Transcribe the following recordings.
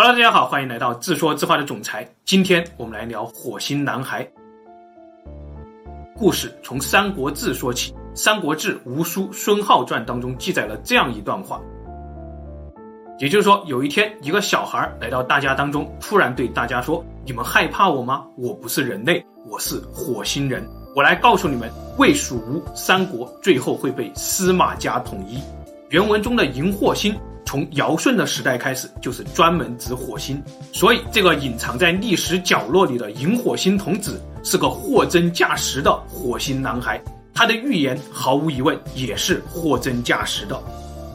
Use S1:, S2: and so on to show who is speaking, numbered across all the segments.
S1: Hello，大家好，欢迎来到自说自话的总裁。今天我们来聊火星男孩。故事从《三国志》说起，《三国志·吴书·孙皓传》当中记载了这样一段话，也就是说，有一天，一个小孩来到大家当中，突然对大家说：“你们害怕我吗？我不是人类，我是火星人。我来告诉你们，魏、蜀、吴三国最后会被司马家统一。”原文中的荧惑星。从尧舜的时代开始，就是专门指火星，所以这个隐藏在历史角落里的萤火星童子是个货真价实的火星男孩。他的预言毫无疑问也是货真价实的。《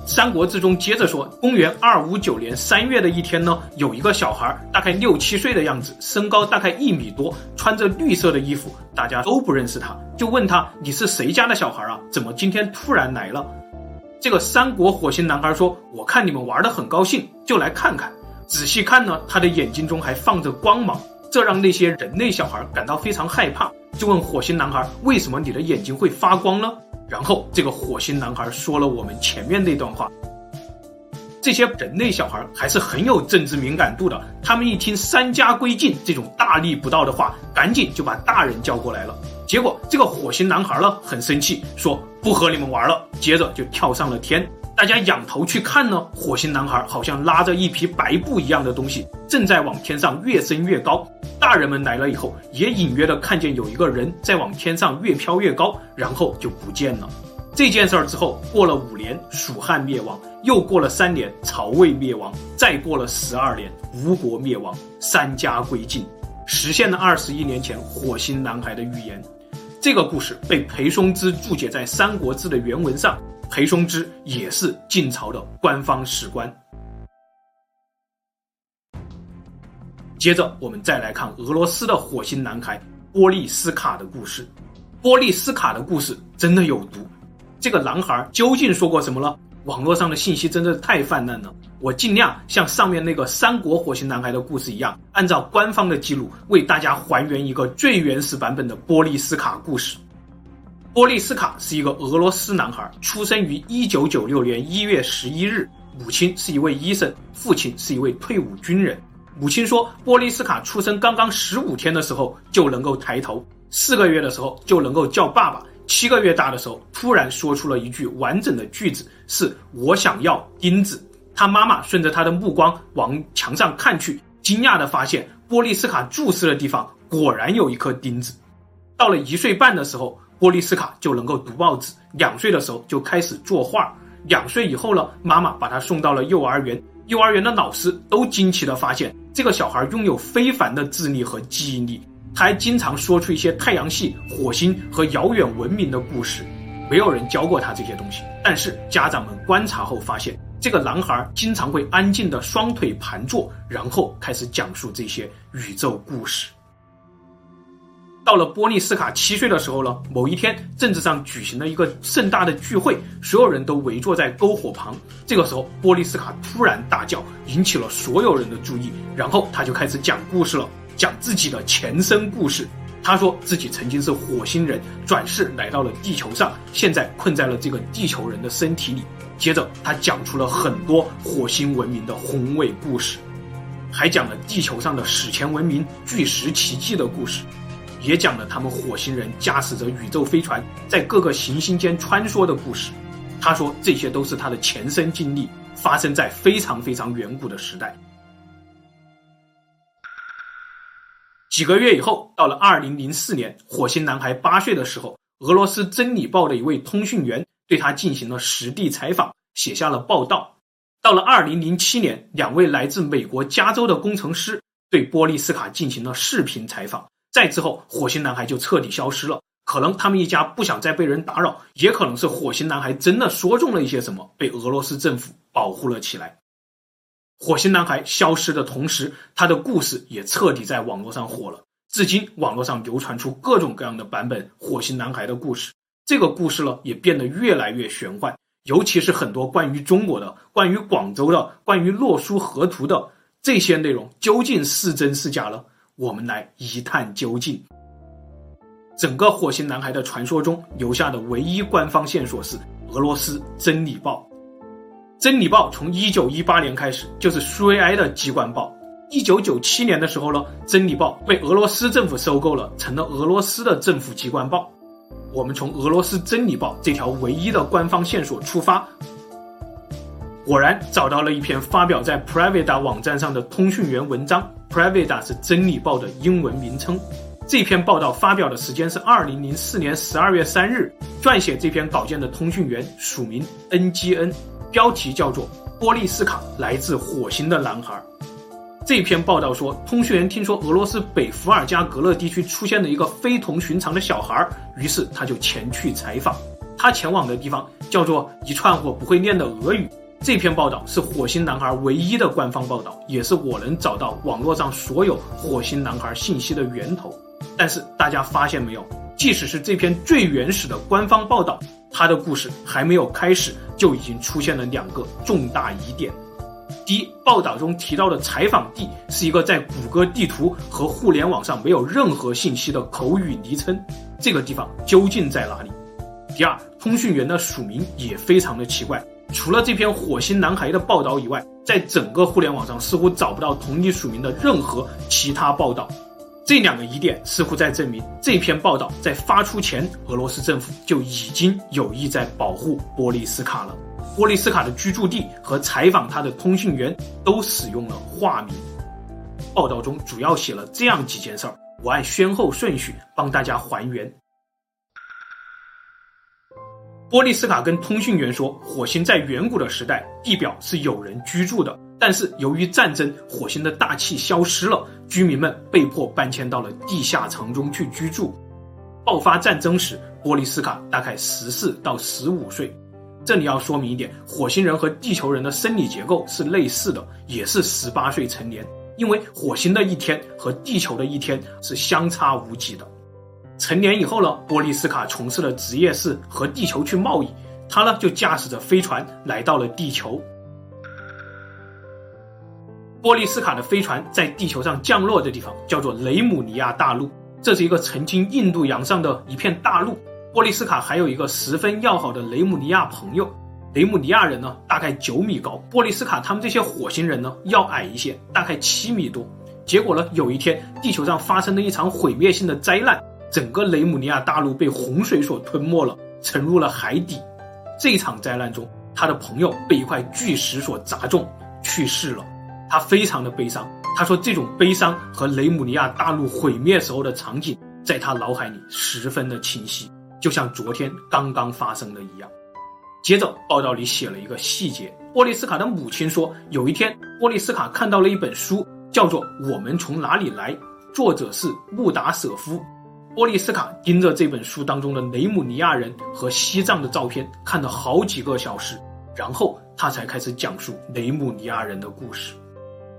S1: 三国志》中接着说，公元二五九年三月的一天呢，有一个小孩，大概六七岁的样子，身高大概一米多，穿着绿色的衣服，大家都不认识他，就问他：“你是谁家的小孩啊？怎么今天突然来了？”这个三国火星男孩说：“我看你们玩的很高兴，就来看看。仔细看呢，他的眼睛中还放着光芒，这让那些人类小孩感到非常害怕，就问火星男孩：为什么你的眼睛会发光呢？然后这个火星男孩说了我们前面那段话。这些人类小孩还是很有政治敏感度的，他们一听‘三家归晋’这种大逆不道的话，赶紧就把大人叫过来了。”结果这个火星男孩呢，很生气，说不和你们玩了，接着就跳上了天。大家仰头去看呢，火星男孩好像拉着一匹白布一样的东西，正在往天上越升越高。大人们来了以后，也隐约的看见有一个人在往天上越飘越高，然后就不见了。这件事儿之后，过了五年，蜀汉灭亡；又过了三年，曹魏灭亡；再过了十二年，吴国灭亡，三家归晋，实现了二十一年前火星男孩的预言。这个故事被裴松之注解在《三国志》的原文上。裴松之也是晋朝的官方史官。接着，我们再来看俄罗斯的火星男孩波利斯卡的故事。波利斯卡的故事真的有毒。这个男孩究竟说过什么了？网络上的信息真的太泛滥了，我尽量像上面那个三国火星男孩的故事一样，按照官方的记录为大家还原一个最原始版本的波利斯卡故事。波利斯卡是一个俄罗斯男孩，出生于一九九六年一月十一日，母亲是一位医生，父亲是一位退伍军人。母亲说，波利斯卡出生刚刚十五天的时候就能够抬头，四个月的时候就能够叫爸爸。七个月大的时候，突然说出了一句完整的句子：“是我想要钉子。”他妈妈顺着他的目光往墙上看去，惊讶地发现波利斯卡注视的地方果然有一颗钉子。到了一岁半的时候，波利斯卡就能够读报纸；两岁的时候就开始作画；两岁以后呢，妈妈把他送到了幼儿园。幼儿园的老师都惊奇地发现，这个小孩拥有非凡的智力和记忆力。他还经常说出一些太阳系、火星和遥远文明的故事，没有人教过他这些东西。但是家长们观察后发现，这个男孩经常会安静的双腿盘坐，然后开始讲述这些宇宙故事。到了波利斯卡七岁的时候呢，某一天镇子上举行了一个盛大的聚会，所有人都围坐在篝火旁。这个时候，波利斯卡突然大叫，引起了所有人的注意，然后他就开始讲故事了。讲自己的前生故事，他说自己曾经是火星人，转世来到了地球上，现在困在了这个地球人的身体里。接着，他讲出了很多火星文明的宏伟故事，还讲了地球上的史前文明巨石奇迹的故事，也讲了他们火星人驾驶着宇宙飞船在各个行星间穿梭的故事。他说这些都是他的前生经历，发生在非常非常远古的时代。几个月以后，到了二零零四年，火星男孩八岁的时候，俄罗斯《真理报》的一位通讯员对他进行了实地采访，写下了报道。到了二零零七年，两位来自美国加州的工程师对波利斯卡进行了视频采访。再之后，火星男孩就彻底消失了。可能他们一家不想再被人打扰，也可能是火星男孩真的说中了一些什么，被俄罗斯政府保护了起来。火星男孩消失的同时，他的故事也彻底在网络上火了。至今，网络上流传出各种各样的版本火星男孩的故事。这个故事呢，也变得越来越玄幻，尤其是很多关于中国的、关于广州的、关于洛书河图的这些内容，究竟是真是假呢？我们来一探究竟。整个火星男孩的传说中留下的唯一官方线索是俄罗斯《真理报》。《真理报》从一九一八年开始就是苏维埃的机关报，一九九七年的时候呢，《真理报》被俄罗斯政府收购了，成了俄罗斯的政府机关报。我们从俄罗斯《真理报》这条唯一的官方线索出发，果然找到了一篇发表在 Pravda 网站上的通讯员文章。Pravda 是《真理报》的英文名称。这篇报道发表的时间是二零零四年十二月三日。撰写这篇稿件的通讯员署名 NGN，标题叫做《波利斯卡来自火星的男孩》。这篇报道说，通讯员听说俄罗斯北伏尔加格勒地区出现了一个非同寻常的小孩，于是他就前去采访。他前往的地方叫做一串我不会念的俄语。这篇报道是火星男孩唯一的官方报道，也是我能找到网络上所有火星男孩信息的源头。但是大家发现没有？即使是这篇最原始的官方报道，他的故事还没有开始，就已经出现了两个重大疑点。第一，报道中提到的采访地是一个在谷歌地图和互联网上没有任何信息的口语昵称，这个地方究竟在哪里？第二，通讯员的署名也非常的奇怪，除了这篇火星男孩的报道以外，在整个互联网上似乎找不到同一署名的任何其他报道。这两个疑点似乎在证明，这篇报道在发出前，俄罗斯政府就已经有意在保护波利斯卡了。波利斯卡的居住地和采访他的通讯员都使用了化名。报道中主要写了这样几件事儿，我按先后顺序帮大家还原。波利斯卡跟通讯员说，火星在远古的时代，地表是有人居住的。但是由于战争，火星的大气消失了，居民们被迫搬迁到了地下层中去居住。爆发战争时，波利斯卡大概十四到十五岁。这里要说明一点，火星人和地球人的生理结构是类似的，也是十八岁成年。因为火星的一天和地球的一天是相差无几的。成年以后呢，波利斯卡从事的职业是和地球去贸易，他呢就驾驶着飞船来到了地球。波利斯卡的飞船在地球上降落的地方叫做雷姆尼亚大陆，这是一个曾经印度洋上的一片大陆。波利斯卡还有一个十分要好的雷姆尼亚朋友。雷姆尼亚人呢，大概九米高，波利斯卡他们这些火星人呢要矮一些，大概七米多。结果呢，有一天地球上发生了一场毁灭性的灾难，整个雷姆尼亚大陆被洪水所吞没了，沉入了海底。这场灾难中，他的朋友被一块巨石所砸中，去世了。他非常的悲伤，他说这种悲伤和雷姆尼亚大陆毁灭时候的场景，在他脑海里十分的清晰，就像昨天刚刚发生的一样。接着报道里写了一个细节，波利斯卡的母亲说，有一天波利斯卡看到了一本书，叫做《我们从哪里来》，作者是穆达舍夫。波利斯卡盯着这本书当中的雷姆尼亚人和西藏的照片看了好几个小时，然后他才开始讲述雷姆尼亚人的故事。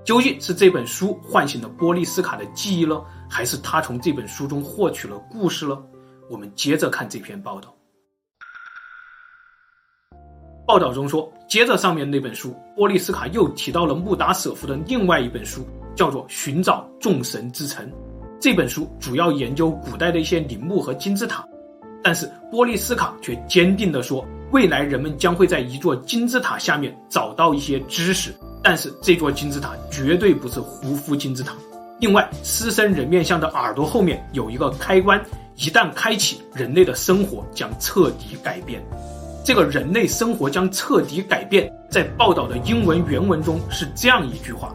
S1: 究竟是这本书唤醒了波利斯卡的记忆了，还是他从这本书中获取了故事了？我们接着看这篇报道。报道中说，接着上面那本书，波利斯卡又提到了穆达舍夫的另外一本书，叫做《寻找众神之城》。这本书主要研究古代的一些陵墓和金字塔，但是波利斯卡却坚定地说，未来人们将会在一座金字塔下面找到一些知识。但是这座金字塔绝对不是胡夫金字塔。另外，狮身人面像的耳朵后面有一个开关，一旦开启，人类的生活将彻底改变。这个人类生活将彻底改变，在报道的英文原文中是这样一句话。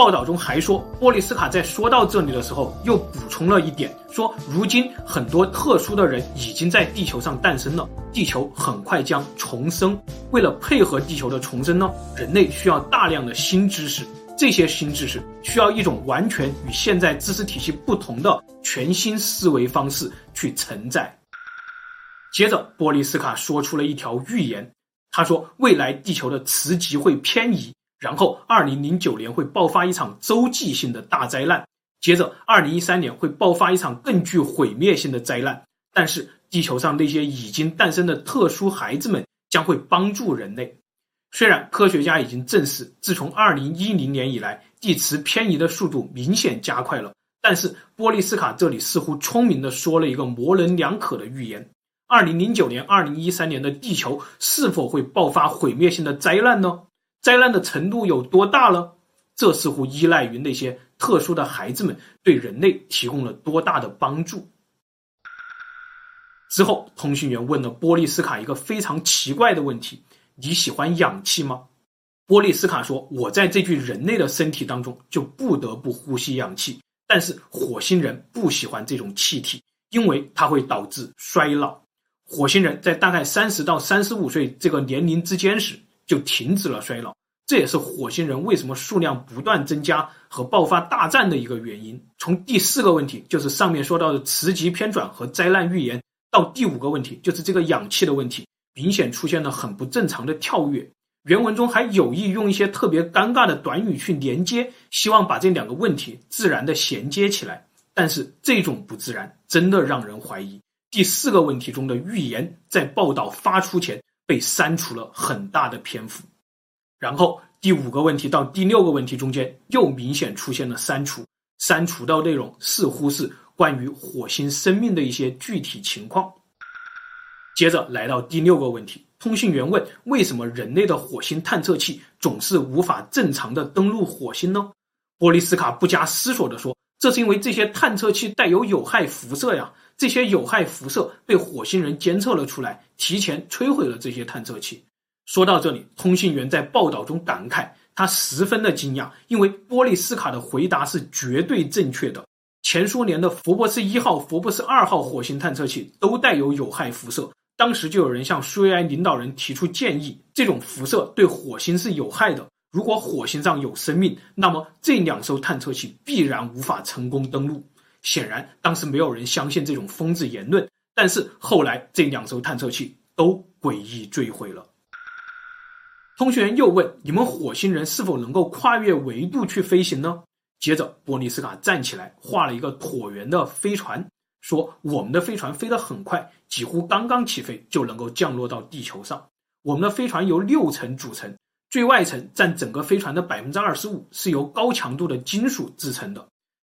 S1: 报道中还说，波利斯卡在说到这里的时候，又补充了一点，说如今很多特殊的人已经在地球上诞生了，地球很快将重生。为了配合地球的重生呢，人类需要大量的新知识，这些新知识需要一种完全与现在知识体系不同的全新思维方式去承载。接着，波利斯卡说出了一条预言，他说未来地球的磁极会偏移。然后，二零零九年会爆发一场洲际性的大灾难，接着二零一三年会爆发一场更具毁灭性的灾难。但是，地球上那些已经诞生的特殊孩子们将会帮助人类。虽然科学家已经证实，自从二零一零年以来，地磁偏移的速度明显加快了，但是波利斯卡这里似乎聪明地说了一个模棱两可的预言：二零零九年、二零一三年的地球是否会爆发毁灭性的灾难呢？灾难的程度有多大呢？这似乎依赖于那些特殊的孩子们对人类提供了多大的帮助。之后，通讯员问了波利斯卡一个非常奇怪的问题：“你喜欢氧气吗？”波利斯卡说：“我在这具人类的身体当中就不得不呼吸氧气，但是火星人不喜欢这种气体，因为它会导致衰老。火星人在大概三十到三十五岁这个年龄之间时就停止了衰老。”这也是火星人为什么数量不断增加和爆发大战的一个原因。从第四个问题，就是上面说到的磁极偏转和灾难预言，到第五个问题，就是这个氧气的问题，明显出现了很不正常的跳跃。原文中还有意用一些特别尴尬的短语去连接，希望把这两个问题自然的衔接起来。但是这种不自然真的让人怀疑，第四个问题中的预言在报道发出前被删除了很大的篇幅。然后第五个问题到第六个问题中间又明显出现了删除，删除到内容似乎是关于火星生命的一些具体情况。接着来到第六个问题，通讯员问：为什么人类的火星探测器总是无法正常的登陆火星呢？波利斯卡不加思索地说：这是因为这些探测器带有有害辐射呀，这些有害辐射被火星人监测了出来，提前摧毁了这些探测器。说到这里，通信员在报道中感慨，他十分的惊讶，因为波利斯卡的回答是绝对正确的。前苏联的福布斯一号、福布斯二号火星探测器都带有有害辐射，当时就有人向苏维埃领导人提出建议，这种辐射对火星是有害的。如果火星上有生命，那么这两艘探测器必然无法成功登陆。显然，当时没有人相信这种疯子言论，但是后来这两艘探测器都诡异坠毁了。通讯员又问：“你们火星人是否能够跨越维度去飞行呢？”接着，波利斯卡站起来，画了一个椭圆的飞船，说：“我们的飞船飞得很快，几乎刚刚起飞就能够降落到地球上。我们的飞船由六层组成，最外层占整个飞船的百分之二十五，是由高强度的金属制成的；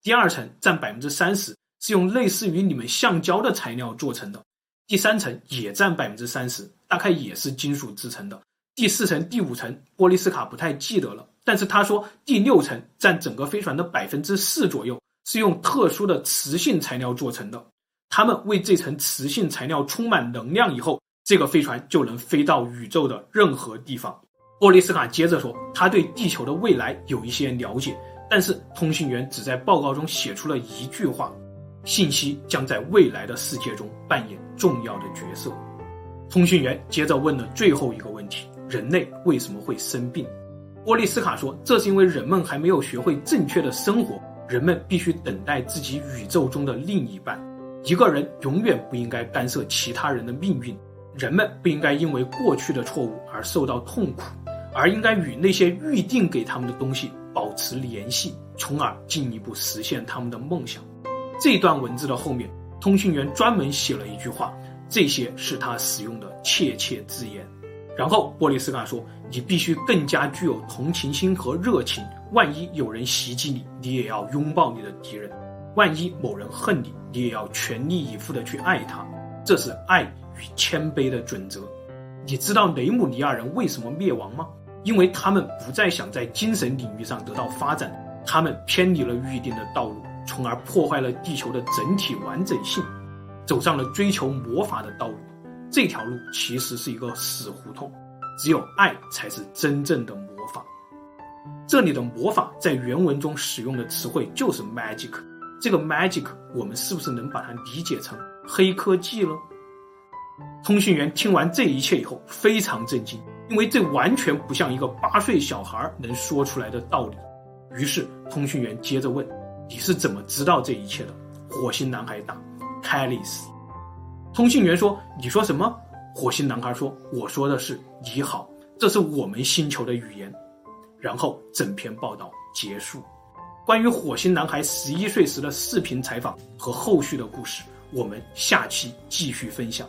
S1: 第二层占百分之三十，是用类似于你们橡胶的材料做成的；第三层也占百分之三十，大概也是金属制成的。”第四层、第五层，波利斯卡不太记得了，但是他说第六层占整个飞船的百分之四左右，是用特殊的磁性材料做成的。他们为这层磁性材料充满能量以后，这个飞船就能飞到宇宙的任何地方。波利斯卡接着说，他对地球的未来有一些了解，但是通信员只在报告中写出了一句话：信息将在未来的世界中扮演重要的角色。通讯员接着问了最后一个问题。人类为什么会生病？波利斯卡说：“这是因为人们还没有学会正确的生活，人们必须等待自己宇宙中的另一半。一个人永远不应该干涉其他人的命运，人们不应该因为过去的错误而受到痛苦，而应该与那些预定给他们的东西保持联系，从而进一步实现他们的梦想。”这段文字的后面，通讯员专门写了一句话，这些是他使用的确切字眼。然后波利斯卡说：“你必须更加具有同情心和热情。万一有人袭击你，你也要拥抱你的敌人；万一某人恨你，你也要全力以赴地去爱他。这是爱与谦卑的准则。你知道雷姆尼亚人为什么灭亡吗？因为他们不再想在精神领域上得到发展，他们偏离了预定的道路，从而破坏了地球的整体完整性，走上了追求魔法的道路。”这条路其实是一个死胡同，只有爱才是真正的魔法。这里的魔法在原文中使用的词汇就是 magic，这个 magic 我们是不是能把它理解成黑科技了？通讯员听完这一切以后非常震惊，因为这完全不像一个八岁小孩能说出来的道理。于是通讯员接着问：“你是怎么知道这一切的？”火星男孩答：“Callis。”通讯员说：“你说什么？”火星男孩说：“我说的是你好，这是我们星球的语言。”然后整篇报道结束。关于火星男孩十一岁时的视频采访和后续的故事，我们下期继续分享。